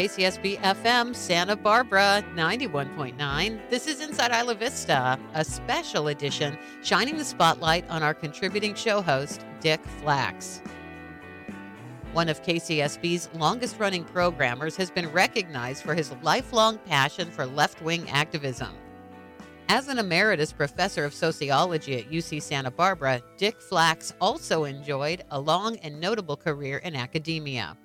KCSB FM Santa Barbara 91.9. This is Inside Isla Vista, a special edition shining the spotlight on our contributing show host, Dick Flacks. One of KCSB's longest running programmers has been recognized for his lifelong passion for left wing activism. As an emeritus professor of sociology at UC Santa Barbara, Dick Flacks also enjoyed a long and notable career in academia.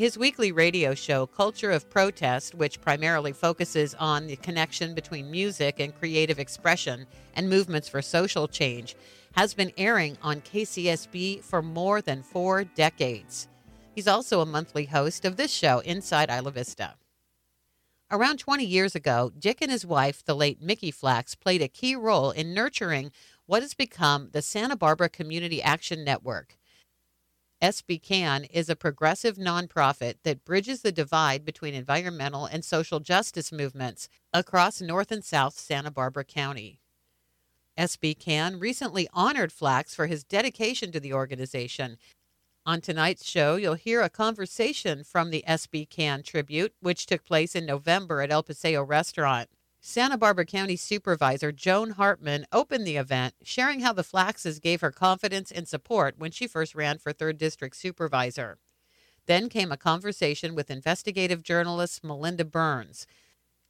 His weekly radio show, Culture of Protest, which primarily focuses on the connection between music and creative expression and movements for social change, has been airing on KCSB for more than four decades. He's also a monthly host of this show, Inside Isla Vista. Around 20 years ago, Dick and his wife, the late Mickey Flacks, played a key role in nurturing what has become the Santa Barbara Community Action Network. SBCAN is a progressive nonprofit that bridges the divide between environmental and social justice movements across North and South Santa Barbara County. SBCAN recently honored Flacks for his dedication to the organization on tonight's show, you'll hear a conversation from the SBCAN tribute, which took place in November at El Paseo Restaurant. Santa Barbara County Supervisor Joan Hartmann opened the event, sharing how the Flackses gave her confidence and support when she first ran for 3rd District Supervisor. Then came a conversation with investigative journalist Melinda Burns.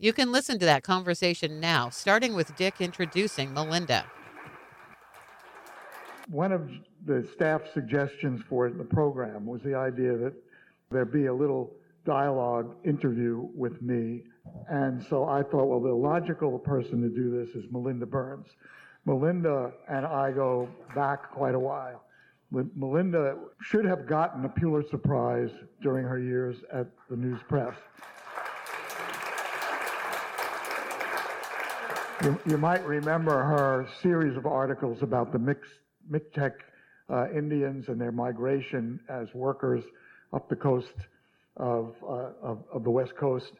You can listen to that conversation now, starting with Dick introducing Melinda. One of the staff suggestions for the program was the idea that there be a little dialogue interview with me. And so I thought, well, the logical person to do this is Melinda Burns. Melinda and I go back quite a while. Melinda should have gotten a Pulitzer Prize during her years at the News Press. You, you might remember her series of articles about the mixed Mixtec uh, Indians and their migration as workers up the coast of, uh, of, of, the West Coast,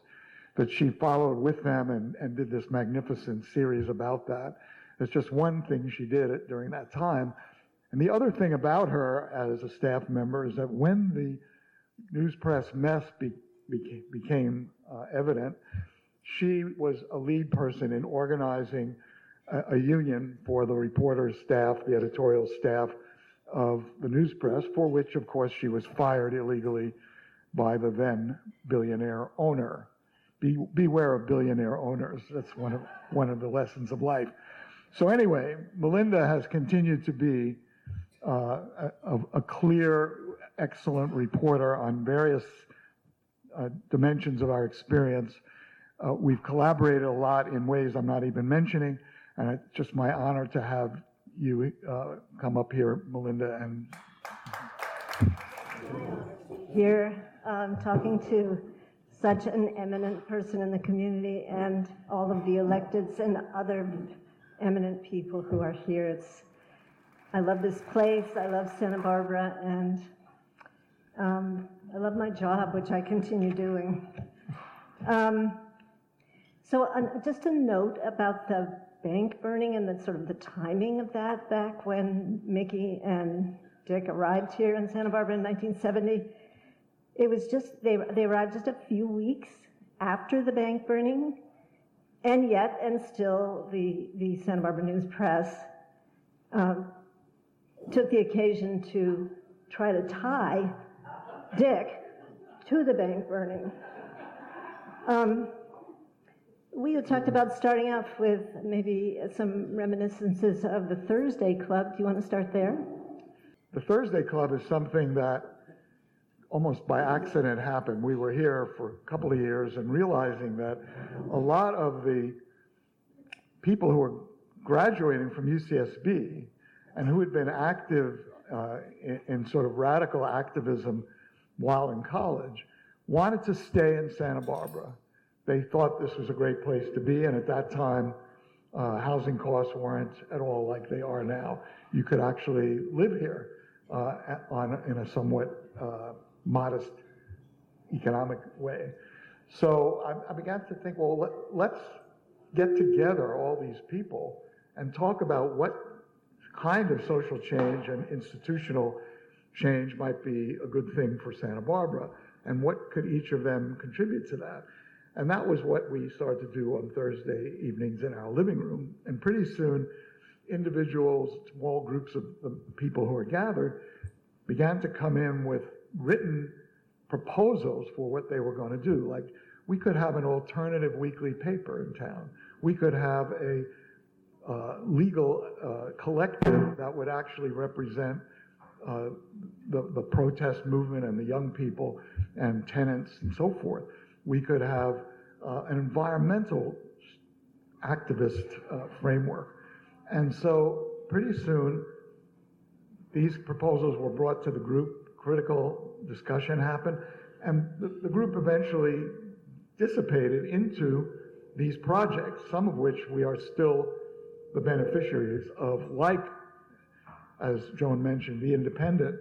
that she followed with them and, and did this magnificent series about that. It's just one thing she did during that time. And the other thing about her as a staff member is that when the news press mess be, became, became uh, evident, she was a lead person in organizing a, a union for the reporters staff, the editorial staff, of the news press, for which, of course, she was fired illegally by the then billionaire owner. Be, beware of billionaire owners. That's one of, one of the lessons of life. So, anyway, Melinda has continued to be uh, a, a, clear, excellent reporter on various uh, dimensions of our experience. Uh, we've collaborated a lot in ways I'm not even mentioning, and it's just my honor to have you uh, come up here, Melinda, and here um, talking to such an eminent person in the community and all of the electeds and other eminent people who are here. It's I love this place. I love Santa Barbara, and um, I love my job, which I continue doing. Um, so, just a note about the bank burning and the sort of the timing of that back when Mickey and Dick arrived here in Santa Barbara in 1970. It was just, they, they arrived just a few weeks after the bank burning, and yet, and still, the, the Santa Barbara News Press um, took the occasion to try to tie Dick to the bank burning. Um, we had talked about starting off with maybe some reminiscences of the Thursday Club. Do you want to start there? The Thursday Club is something that almost by accident happened. We were here for a couple of years and realizing that a lot of the people who were graduating from UCSB and who had been active uh, in, in sort of radical activism while in college wanted to stay in Santa Barbara they thought this was a great place to be, and at that time, uh, housing costs weren't at all like they are now. You could actually live here uh, on, in a somewhat uh, modest economic way. So I, I, began to think, well, let, let's get together all these people and talk about what kind of social change and institutional change might be a good thing for Santa Barbara. and what could each of them contribute to that. And that was what we started to do on Thursday evenings in our living room. And pretty soon, individuals, small groups of, of people who are gathered, began to come in with written proposals for what they were going to do. Like, we could have an alternative weekly paper in town. We could have a uh, legal uh, collective that would actually represent uh, the, the protest movement and the young people and tenants and so forth. We could have uh, an environmental activist uh, framework. And so pretty soon, these proposals were brought to the group, critical discussion happened, and the, the group eventually dissipated into these projects, some of which we are still the beneficiaries of, like, as Joan mentioned, the independent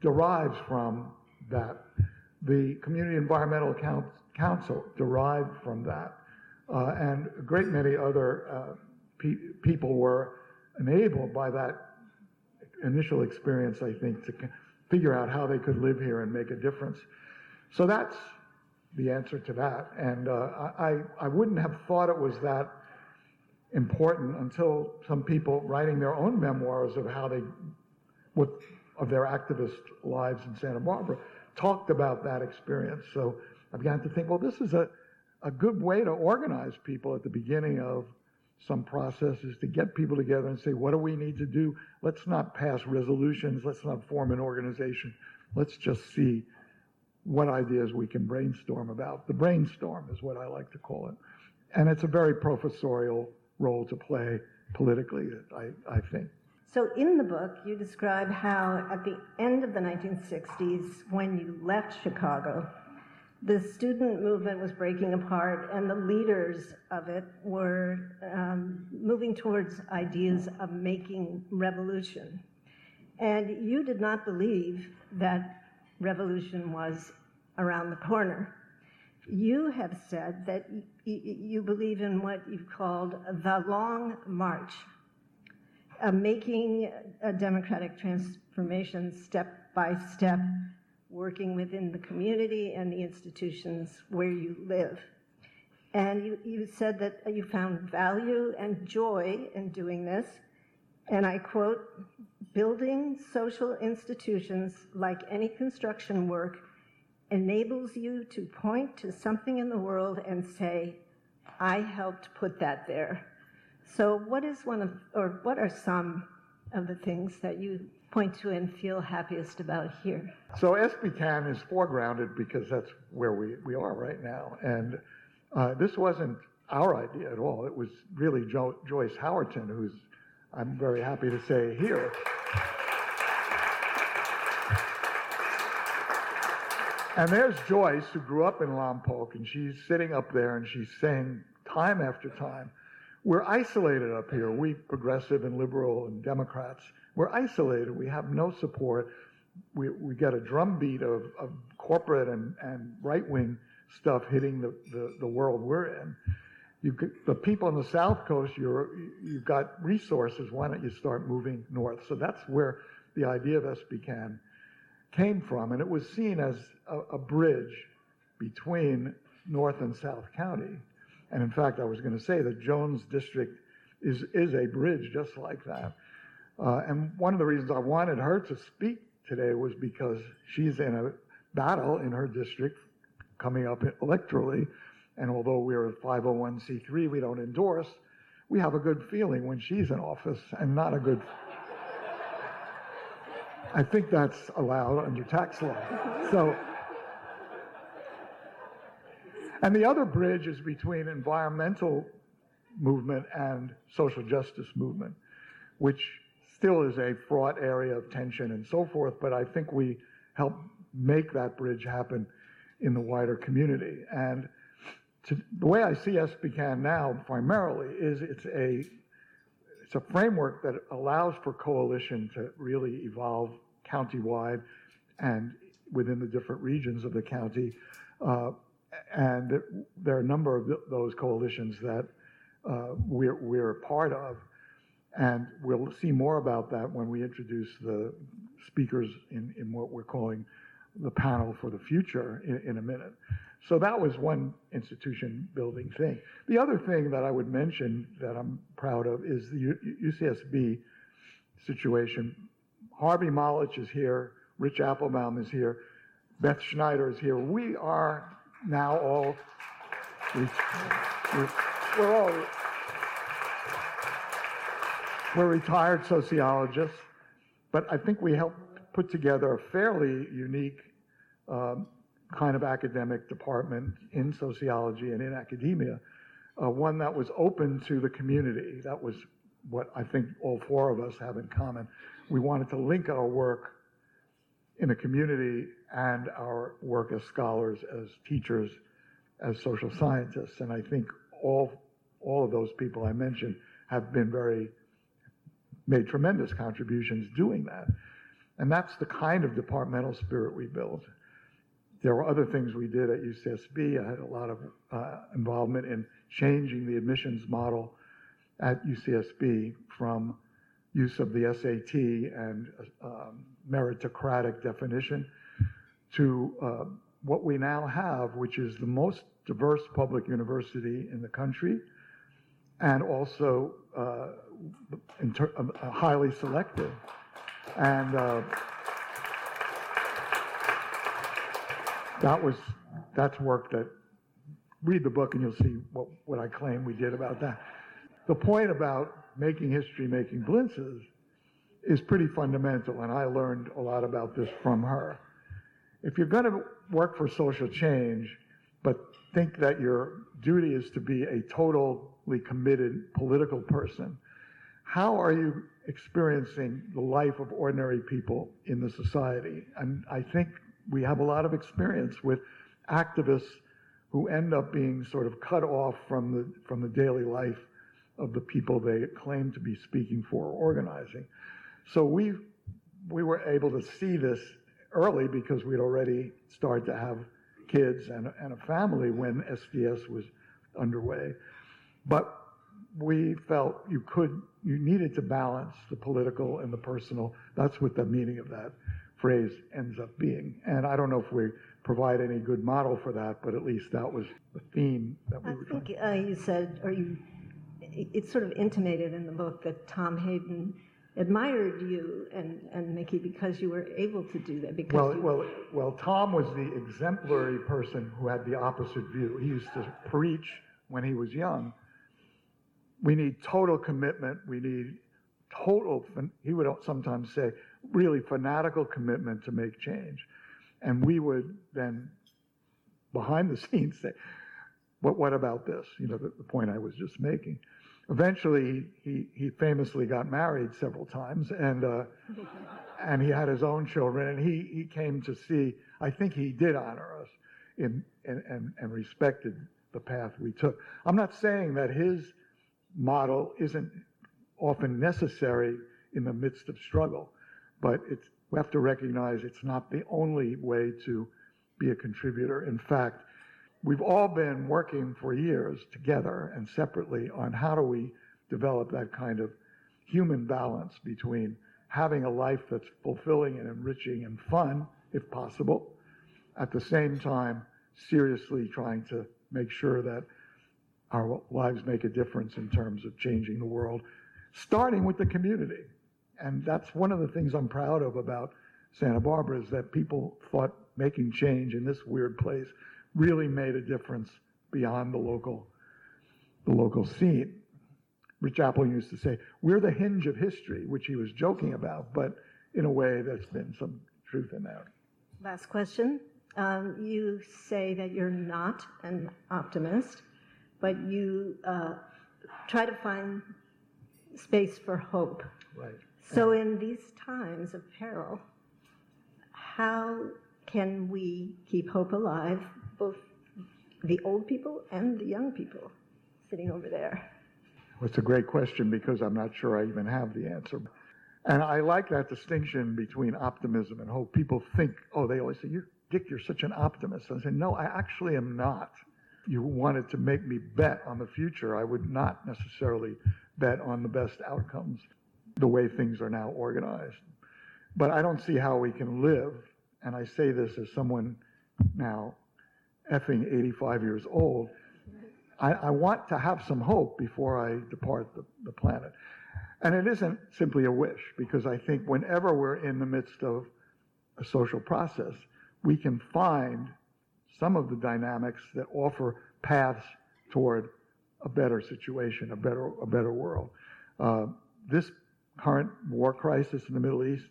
derives from that. The Community Environmental Council derived from that. Uh, and a great many other uh, pe- people were enabled by that initial experience, I think, to figure out how they could live here and make a difference. So that's the answer to that. And uh, I, I wouldn't have thought it was that important until some people writing their own memoirs of how they, what, of their activist lives in Santa Barbara, talked about that experience. So I began to think, well, this is a, a good way to organize people at the beginning of some processes to get people together and say, what do we need to do? Let's not pass resolutions. Let's not form an organization. Let's just see what ideas we can brainstorm about. The brainstorm is what I like to call it. And it's a very professorial role to play politically, I, I think. So, in the book, you describe how at the end of the 1960s, when you left Chicago, the student movement was breaking apart, and the leaders of it were um, moving towards ideas of making revolution. And you did not believe that revolution was around the corner. You have said that y- y- you believe in what you've called the long march, of making a democratic transformation step by step, working within the community and the institutions where you live. And you, you said that you found value and joy in doing this. And I quote, building social institutions like any construction work enables you to point to something in the world and say, I helped put that there. So, what is one of, or what are some of the things that you point to and feel happiest about here? So, SBCAN is foregrounded because that's where we, we are right now. And uh, this wasn't our idea at all. It was really jo- Joyce Howerton, who's, I'm very happy to say, here. And there's Joyce, who grew up in Lompoc, and she's sitting up there and she's saying time after time, we're isolated up here, we progressive and liberal and Democrats. We're isolated. We have no support. We, we get a drumbeat of, of corporate and, and right wing stuff hitting the, the, the, world we're in. Got, the people on the South Coast, you're, you've got resources. Why don't you start moving north? So that's where the idea of SBCAN came from. And it was seen as a, a bridge between North and South County. And in fact, I was going to say that Joan's district is, is a bridge just like that. Uh, and one of the reasons I wanted her to speak today was because she's in a battle in her district coming up electorally. And although we're a 501c3, we don't endorse, we have a good feeling when she's in office and not a good. I think that's allowed under tax law. So, and the other bridge is between environmental movement and social justice movement, which still is a fraught area of tension and so forth, but I think we help make that bridge happen in the wider community. And to, the way I see SBCAN now primarily is it's a it's a framework that allows for coalition to really evolve countywide and within the different regions of the county. Uh, and there are a number of those coalitions that uh, we're, we're a part of. And we'll see more about that when we introduce the speakers in, in what we're calling the panel for the future in, in a minute. So that was one institution building thing. The other thing that I would mention that I'm proud of is the UCSB situation. Harvey Molotch is here, Rich Appelbaum is here, Beth Schneider is here. We are now all, we, we're, we're all, we're retired sociologists, but I think we helped put together a fairly unique um, kind of academic department in sociology and in academia, uh, one that was open to the community. That was what I think all four of us have in common. We wanted to link our work in the community and our work as scholars, as teachers, as social scientists. And I think all, all of those people I mentioned have been very, made tremendous contributions doing that. And that's the kind of departmental spirit we built. There were other things we did at UCSB. I had a lot of uh, involvement in changing the admissions model at UCSB from use of the SAT and um, meritocratic definition to uh, what we now have, which is the most diverse public university in the country and also uh, ter- uh, highly selective. And uh, that was that's work that read the book and you'll see what, what I claim we did about that. The point about making history, making blintzes is pretty fundamental, and I learned a lot about this from her. If you're going to work for social change, but think that your duty is to be a totally committed political person, how are you experiencing the life of ordinary people in the society? And I think we have a lot of experience with activists who end up being sort of cut off from the, from the daily life of the people they claim to be speaking for or organizing. So we, we were able to see this early because we'd already started to have kids and, and a family when SDS was underway. But we felt you could, you needed to balance the political and the personal. That's what the meaning of that phrase ends up being. And I don't know if we provide any good model for that, but at least that was the theme that we I were think uh, you said, or you, it's sort of intimated in the book that Tom Hayden admired you and, and Mickey because you were able to do that. Because Well, you, well, well, Tom was the exemplary person who had the opposite view. He used to preach when he was young. We need total commitment. We need total, he would sometimes say, really fanatical commitment to make change. And we would then, behind the scenes, say, what, what about this? You know, the, the point I was just making. Eventually, he, he famously got married several times, and, uh, and he had his own children, and he, he came to see, I think he did honor us in, and, and, and respected the path we took. I'm not saying that his model isn't often necessary in the midst of struggle, but it's, we have to recognize it's not the only way to be a contributor. In fact, we've all been working for years together and separately on how do we develop that kind of human balance between having a life that's fulfilling and enriching and fun, if possible, at the same time, seriously trying to make sure that our lives make a difference in terms of changing the world, starting with the community. And that's one of the things I'm proud of about Santa Barbara is that people thought making change in this weird place really made a difference beyond the local, the local scene. Rich Apple used to say, we're the hinge of history, which he was joking about, but in a way there's been some truth in that. Last question. Um, you say that you're not an optimist, but you uh, try to find space for hope. Right. So, in these times of peril, how can we keep hope alive, both the old people and the young people sitting over there? Well, it's a great question because I'm not sure I even have the answer. And I like that distinction between optimism and hope. People think, oh, they always say, you, Dick, you're such an optimist. I say, no, I actually am not. You wanted to make me bet on the future. I would not necessarily bet on the best outcomes the way things are now organized. But I don't see how we can live and I say this as someone now effing 85 years old, I, I want to have some hope before I depart the, the planet. And it isn't simply a wish, because I think whenever we're in the midst of a social process, we can find some of the dynamics that offer paths toward a better situation, a better, a better world. Uh, this current war crisis in the Middle East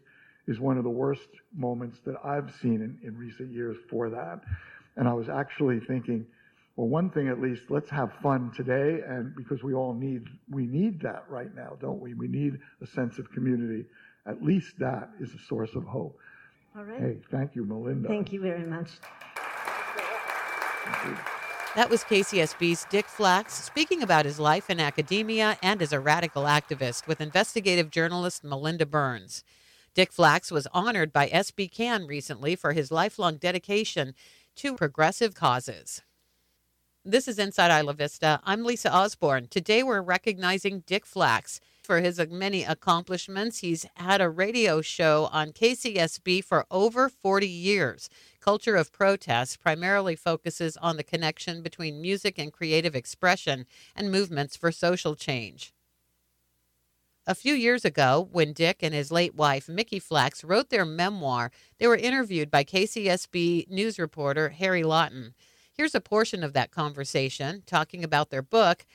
is one of the worst moments that I've seen in, in recent years for that. And I was actually thinking, well, one thing at least, let's have fun today, and because we all need we need that right now, don't we? We need a sense of community. At least that is a source of hope. All right. Hey, thank you, Melinda. Thank you very much. That was KCSB's Dick Flacks speaking about his life in academia and as a radical activist with investigative journalist Melinda Burns. Dick Flacks was honored by SBCAN recently for his lifelong dedication to progressive causes. This is Inside Isla Vista. I'm Lisa Osborne. Today we're recognizing Dick Flacks for his many accomplishments. He's had a radio show on KCSB for over 40 years. Culture of Protest primarily focuses on the connection between music and creative expression and movements for social change. A few years ago, when Dick and his late wife, Mickey Flacks, wrote their memoir, they were interviewed by KCSB news reporter Harry Lawton. Here's a portion of that conversation talking about their book,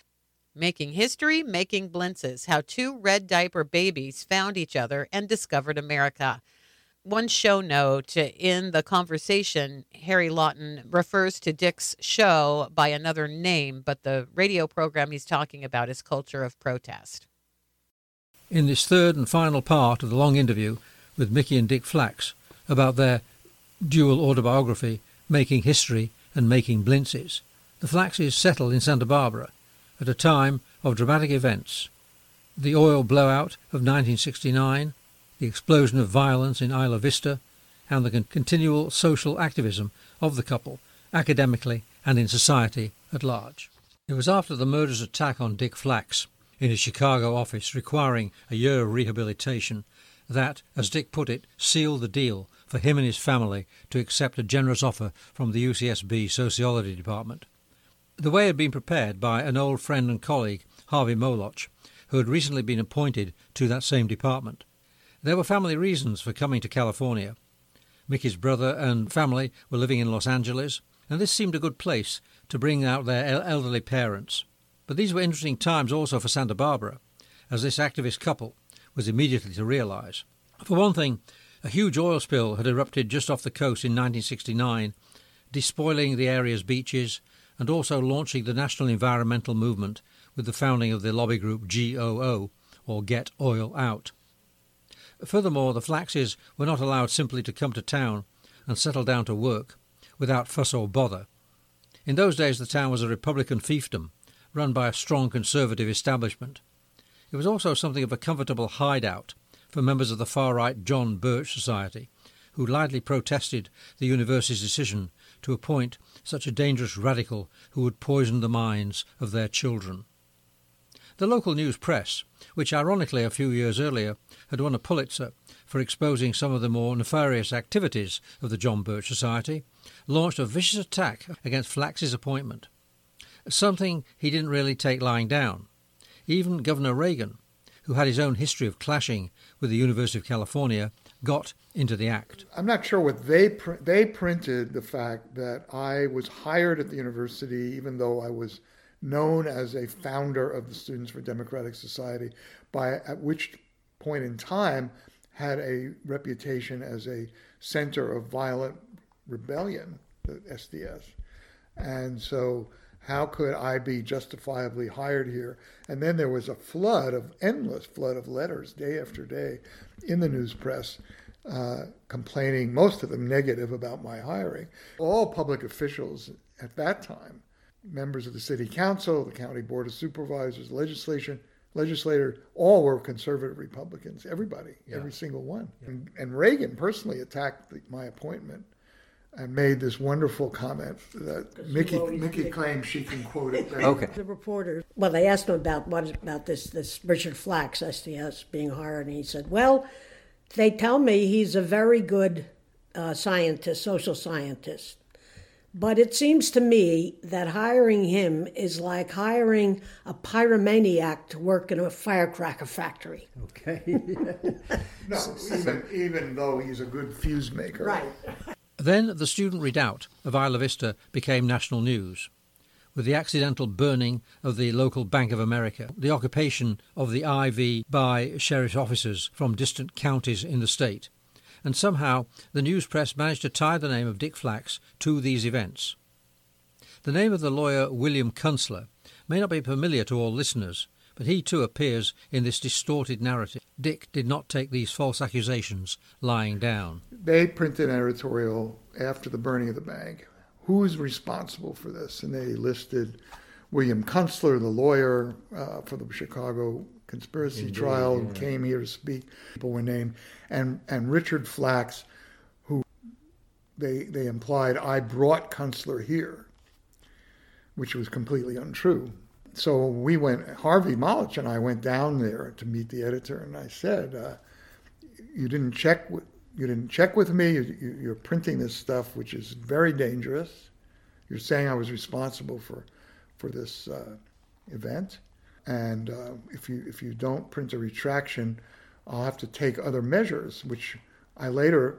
Making History, Making Blintzes How Two Red Diaper Babies Found Each Other and Discovered America. One show note in the conversation, Harry Lawton refers to Dick's show by another name, but the radio program he's talking about is Culture of Protest. In this third and final part of the long interview with Mickey and Dick Flacks about their dual autobiography, Making History and making blintzes, the Flackses settled in Santa Barbara at a time of dramatic events. The oil blowout of 1969, the explosion of violence in Isla Vista, and the con- continual social activism of the couple, academically and in society at large. It was after the murderous attack on Dick Flacks in his Chicago office requiring a year of rehabilitation that, as Dick put it, sealed the deal for him and his family to accept a generous offer from the UCSB Sociology Department. The way had been prepared by an old friend and colleague, Harvey Molotch, who had recently been appointed to that same department. There were family reasons for coming to California. Mickey's brother and family were living in Los Angeles, and this seemed a good place to bring out their elderly parents. But these were interesting times also for Santa Barbara, as this activist couple was immediately to realize. For one thing, a huge oil spill had erupted just off the coast in 1969, despoiling the area's beaches and also launching the national environmental movement with the founding of the lobby group GOO, or Get Oil Out. Furthermore, the Flackses were not allowed simply to come to town and settle down to work without fuss or bother. In those days, the town was a Republican fiefdom, run by a strong conservative establishment. It was also something of a comfortable hideout for members of the far right John Birch Society, who loudly protested the university's decision to appoint such a dangerous radical who would poison the minds of their children. The local news press, which ironically a few years earlier had won a Pulitzer for exposing some of the more nefarious activities of the John Birch Society, launched a vicious attack against Flacks's appointment. Something he didn't really take lying down. Even Governor Reagan, who had his own history of clashing with the University of California, got into the act. I'm not sure what they pr- they printed the fact that I was hired at the university, even though I was known as a founder of the Students for Democratic Society, by at which point in time had a reputation as a center of violent rebellion, the SDS, and so how could I be justifiably hired here? And then there was a flood of endless flood of letters day after day in the news press uh, complaining, most of them negative about my hiring. All public officials at that time, members of the city council, the county board of supervisors, legislation, legislator, all were conservative Republicans. Everybody, yeah. every single one. Yeah. And, and, Reagan personally attacked the, my appointment and made this wonderful comment that Mickey Mickey claims she can quote it. okay. The reporter, well, they asked him about what about this this Richard Flacks SDS being hired, and he said, "Well, they tell me he's a very good uh, scientist, social scientist. But it seems to me that hiring him is like hiring a pyromaniac to work in a firecracker factory. Okay. No, even, even though he's a good fuse maker. Right. then the student redoubt of Isla Vista became national news, with the accidental burning of the local Bank of America, the occupation of the IV by sheriff's officers from distant counties in the state, and somehow the news press managed to tie the name of Dick Flacks to these events. The name of the lawyer William Kunstler may not be familiar to all listeners, but he too appears in this distorted narrative. Dick did not take these false accusations lying down. They printed an editorial after the burning of the bank. Who's responsible for this? And they listed William Kunstler, the lawyer uh, for the Chicago conspiracy Indeed, trial, yeah. came here to speak. People were named, and and Richard Flacks, who they they implied I brought Kunstler here, which was completely untrue. So we went. Harvey Molotch and I went down there to meet the editor, and I said, uh, "You didn't check with you didn't check with me. You, you, you're printing this stuff, which is very dangerous. You're saying I was responsible for for this uh, event." And uh, if you if you don't print a retraction, I'll have to take other measures, which I later,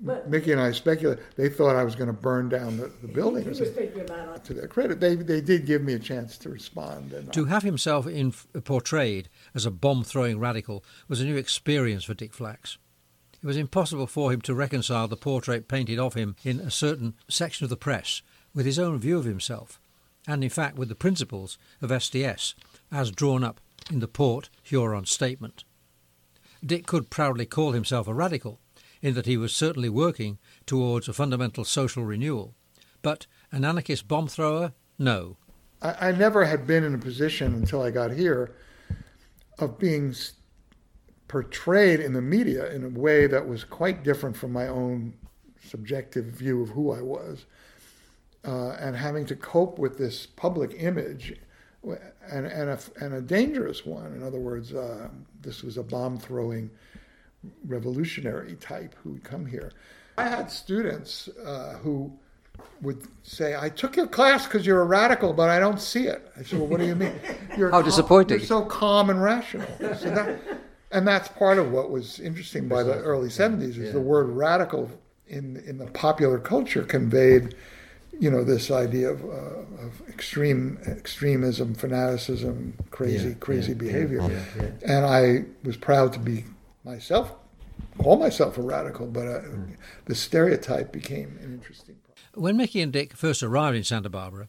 Mickey and I speculate, they thought I was going to burn down the, the building. He was thinking about it. to their credit, they they did give me a chance to respond. And To have himself in, portrayed as a bomb throwing radical was a new experience for Dick Flacks. It was impossible for him to reconcile the portrait painted of him in a certain section of the press with his own view of himself, and in fact with the principles of SDS as drawn up in the Port Huron Statement. Dick could proudly call himself a radical, in that he was certainly working towards a fundamental social renewal, but an anarchist bomb thrower? No. I, I never had been in a position until I got here of being portrayed in the media in a way that was quite different from my own subjective view of who I was, uh, and having to cope with this public image, and and a, and a dangerous one. In other words, uh, this was a bomb throwing revolutionary type who would come here. I had students uh, who would say, "I took your class because you're a radical, but I don't see it." I said, "Well, what do you mean? You're How disappointing. You're so calm and rational." So that, and that's part of what was interesting by the early '70s is the word "radical" in in the popular culture conveyed, you know, this idea of, uh, of extreme extremism, fanaticism, crazy Yeah, crazy yeah, behavior, yeah, yeah. and I was proud to be myself, call myself a radical, but uh, Hmm. the stereotype became an interesting. Part. When Mickey and Dick first arrived in Santa Barbara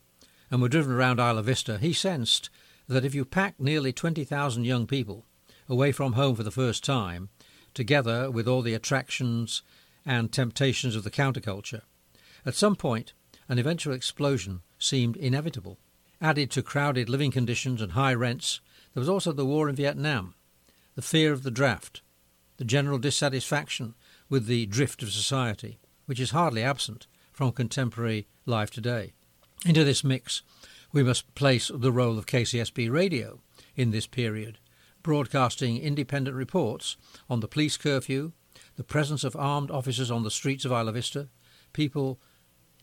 and were driven around Isla Vista, he sensed that if you packed nearly 20,000 young people away from home for the first time, together with all the attractions and temptations of the counterculture, at some point an eventual explosion seemed inevitable. Added to crowded living conditions and high rents, there was also the war in Vietnam, the fear of the draft, the general dissatisfaction with the drift of society, which is hardly absent from contemporary life today. Into this mix, we must place the role of KCSB radio in this period, broadcasting independent reports on the police curfew, the presence of armed officers on the streets of Isla Vista, people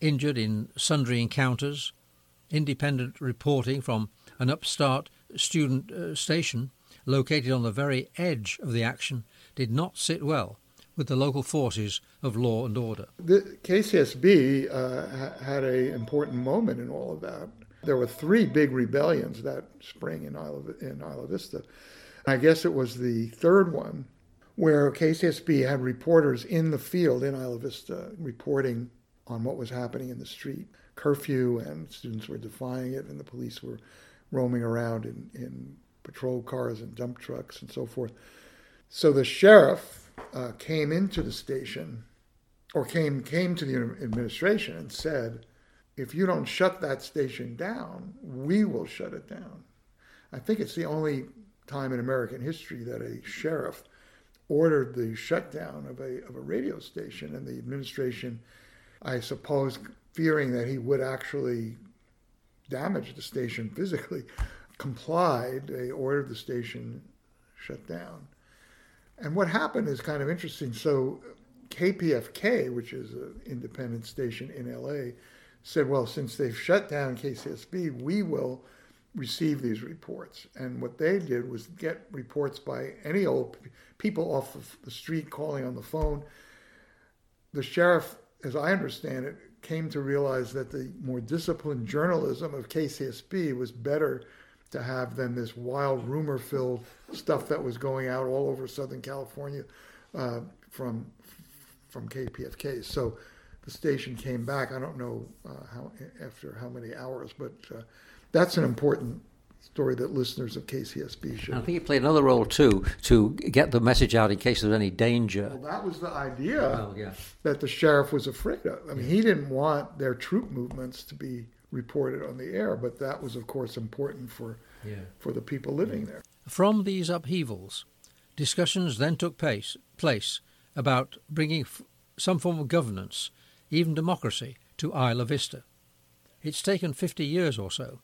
injured in sundry encounters, independent reporting from an upstart student uh, station located on the very edge of the action did not sit well with the local forces of law and order. The KCSB uh, ha- had an important moment in all of that. There were three big rebellions that spring in Isla, in Isla Vista. I guess it was the third one where KCSB had reporters in the field in Isla Vista reporting on what was happening in the street. Curfew, and students were defying it, and the police were roaming around in, in patrol cars and dump trucks and so forth. So the sheriff uh, came into the station, or came came to the administration and said, "If you don't shut that station down, we will shut it down." I think it's the only time in American history that a sheriff ordered the shutdown of a of a radio station, and the administration, I suppose, fearing that he would actually damage the station physically, complied. They ordered the station shut down. And what happened is kind of interesting. So KPFK, which is an independent station in LA, said, well, since they've shut down KCSB, we will receive these reports. And what they did was get reports by any old people off of the street calling on the phone. The sheriff, as I understand it, came to realize that the more disciplined journalism of KCSB was better to have than this wild rumor filled stuff that was going out all over Southern California uh, from from KPFK. So the station came back. I don't know uh, how after how many hours, but uh, that's an important story that listeners of KCSB should. I think it played another role too to get the message out in case there was any danger. Well, that was the idea well, yeah. that the sheriff was afraid of. I mean, he didn't want their troop movements to be reported on the air, but that was, of course, important for yeah. for the people living there. From these upheavals, discussions then took place, place about bringing f- some form of governance, even democracy, to Isla Vista. It's taken 50 years or so,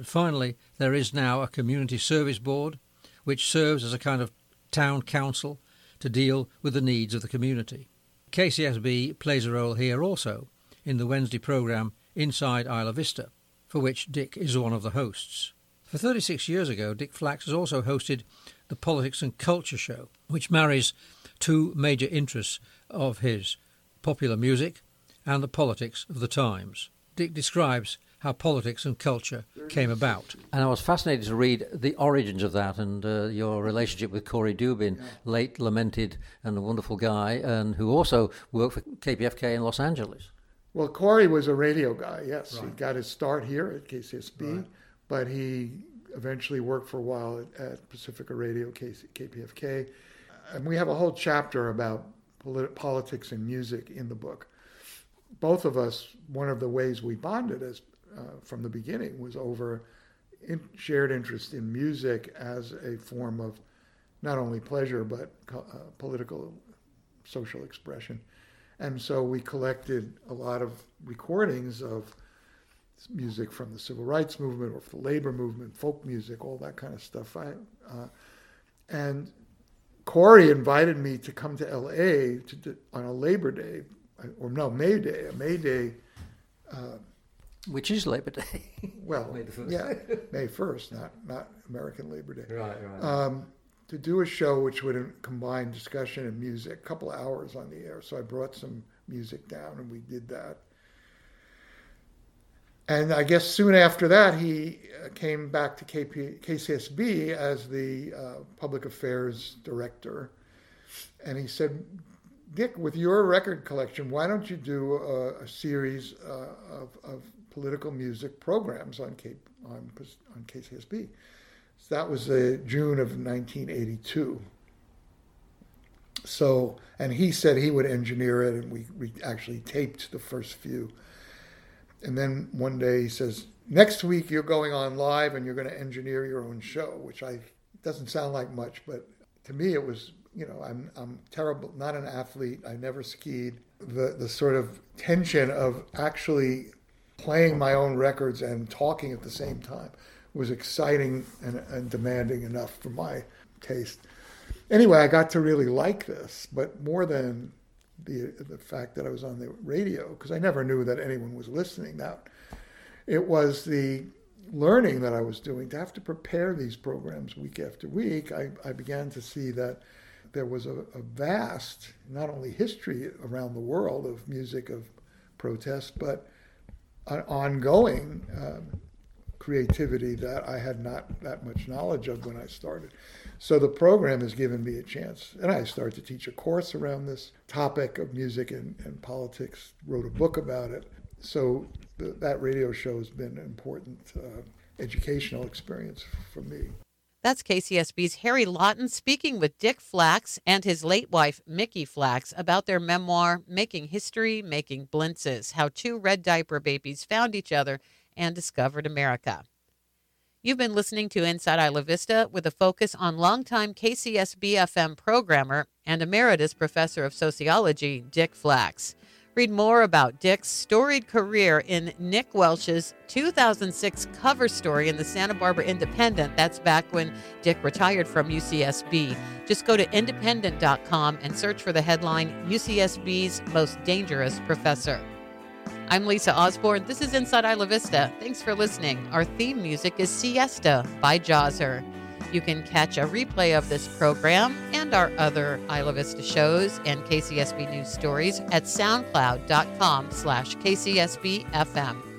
but finally there is now a community service board which serves as a kind of town council to deal with the needs of the community. KCSB plays a role here also in the Wednesday programme Inside Isla Vista, for which Dick is one of the hosts. For 36 years ago, Dick Flacks has also hosted the Politics and Culture Show, which marries two major interests of his popular music and the politics of the times. Dick describes how politics and culture came about. And I was fascinated to read the origins of that and uh, your relationship with Corey Dubin, yeah. late lamented and a wonderful guy, and who also worked for KPFK in Los Angeles. Well, Corey was a radio guy, yes. Right. He got his start here at KCSB, right. but he eventually worked for a while at, at Pacifica Radio, KPFK. And we have a whole chapter about polit- politics and music in the book. Both of us, one of the ways we bonded as uh, from the beginning was over in shared interest in music as a form of not only pleasure but uh, political social expression. And so we collected a lot of recordings of music from the civil rights movement or the labor movement, folk music, all that kind of stuff. I, uh, and Corey invited me to come to LA to, on a Labor Day, or no, May Day, a May Day. Uh, Which is Labor Day. well, May yeah, May 1st, not, not American Labor Day. Right, right. Um, to do a show which would combine discussion and music, a couple hours on the air. So I brought some music down and we did that. And I guess soon after that, he uh, came back to KP, KCSB as the uh, public affairs director. And he said, Dick, with your record collection, why don't you do a, a series uh, of, of, political music programs on, K, on, on KCSB? So that was uh, June of 1982. So, and he said he would engineer it, and we, we actually taped the first few. And then one day he says, Next week you're going on live and you're going to engineer your own show, which I doesn't sound like much, but to me it was, you know, I'm, I'm terrible, not an athlete, I never skied. The, the sort of tension of actually playing my own records and talking at the same time was exciting and, and demanding enough for my taste. Anyway, I got to really like this, but more than the the fact that I was on the radio, because I never knew that anyone was listening. That it was the learning that I was doing to have to prepare these programs week after week. I, I began to see that there was a, a vast, not only history around the world of music of protest, but an ongoing um, creativity that I had not that much knowledge of when I started. So the program has given me a chance. And I started to teach a course around this topic of music and, and politics, wrote a book about it. So that radio show has been an important uh, educational experience for me. That's KCSB's Harry Lawton speaking with Dick Flacks and his late wife, Mickey Flacks, about their memoir, Making History, Making Blintzes How Two Red Diaper Babies Found Each Other and Discovered America. You've been listening to Inside Isla Vista with a focus on longtime KCSB FM programmer and emeritus professor of sociology, Dick Flacks. Read more about Dick's storied career in Nick Welsh's 2006 cover story in the Santa Barbara Independent. That's back when Dick retired from UCSB. Just go to independent.com and search for the headline UCSB's Most Dangerous Professor. I'm Lisa Osborne. This is Inside Isla Vista. Thanks for listening. Our theme music is Siesta by Jawser. You can catch a replay of this program and our other Isla Vista shows and KCSB news stories at soundcloud.com slash KCSB FM.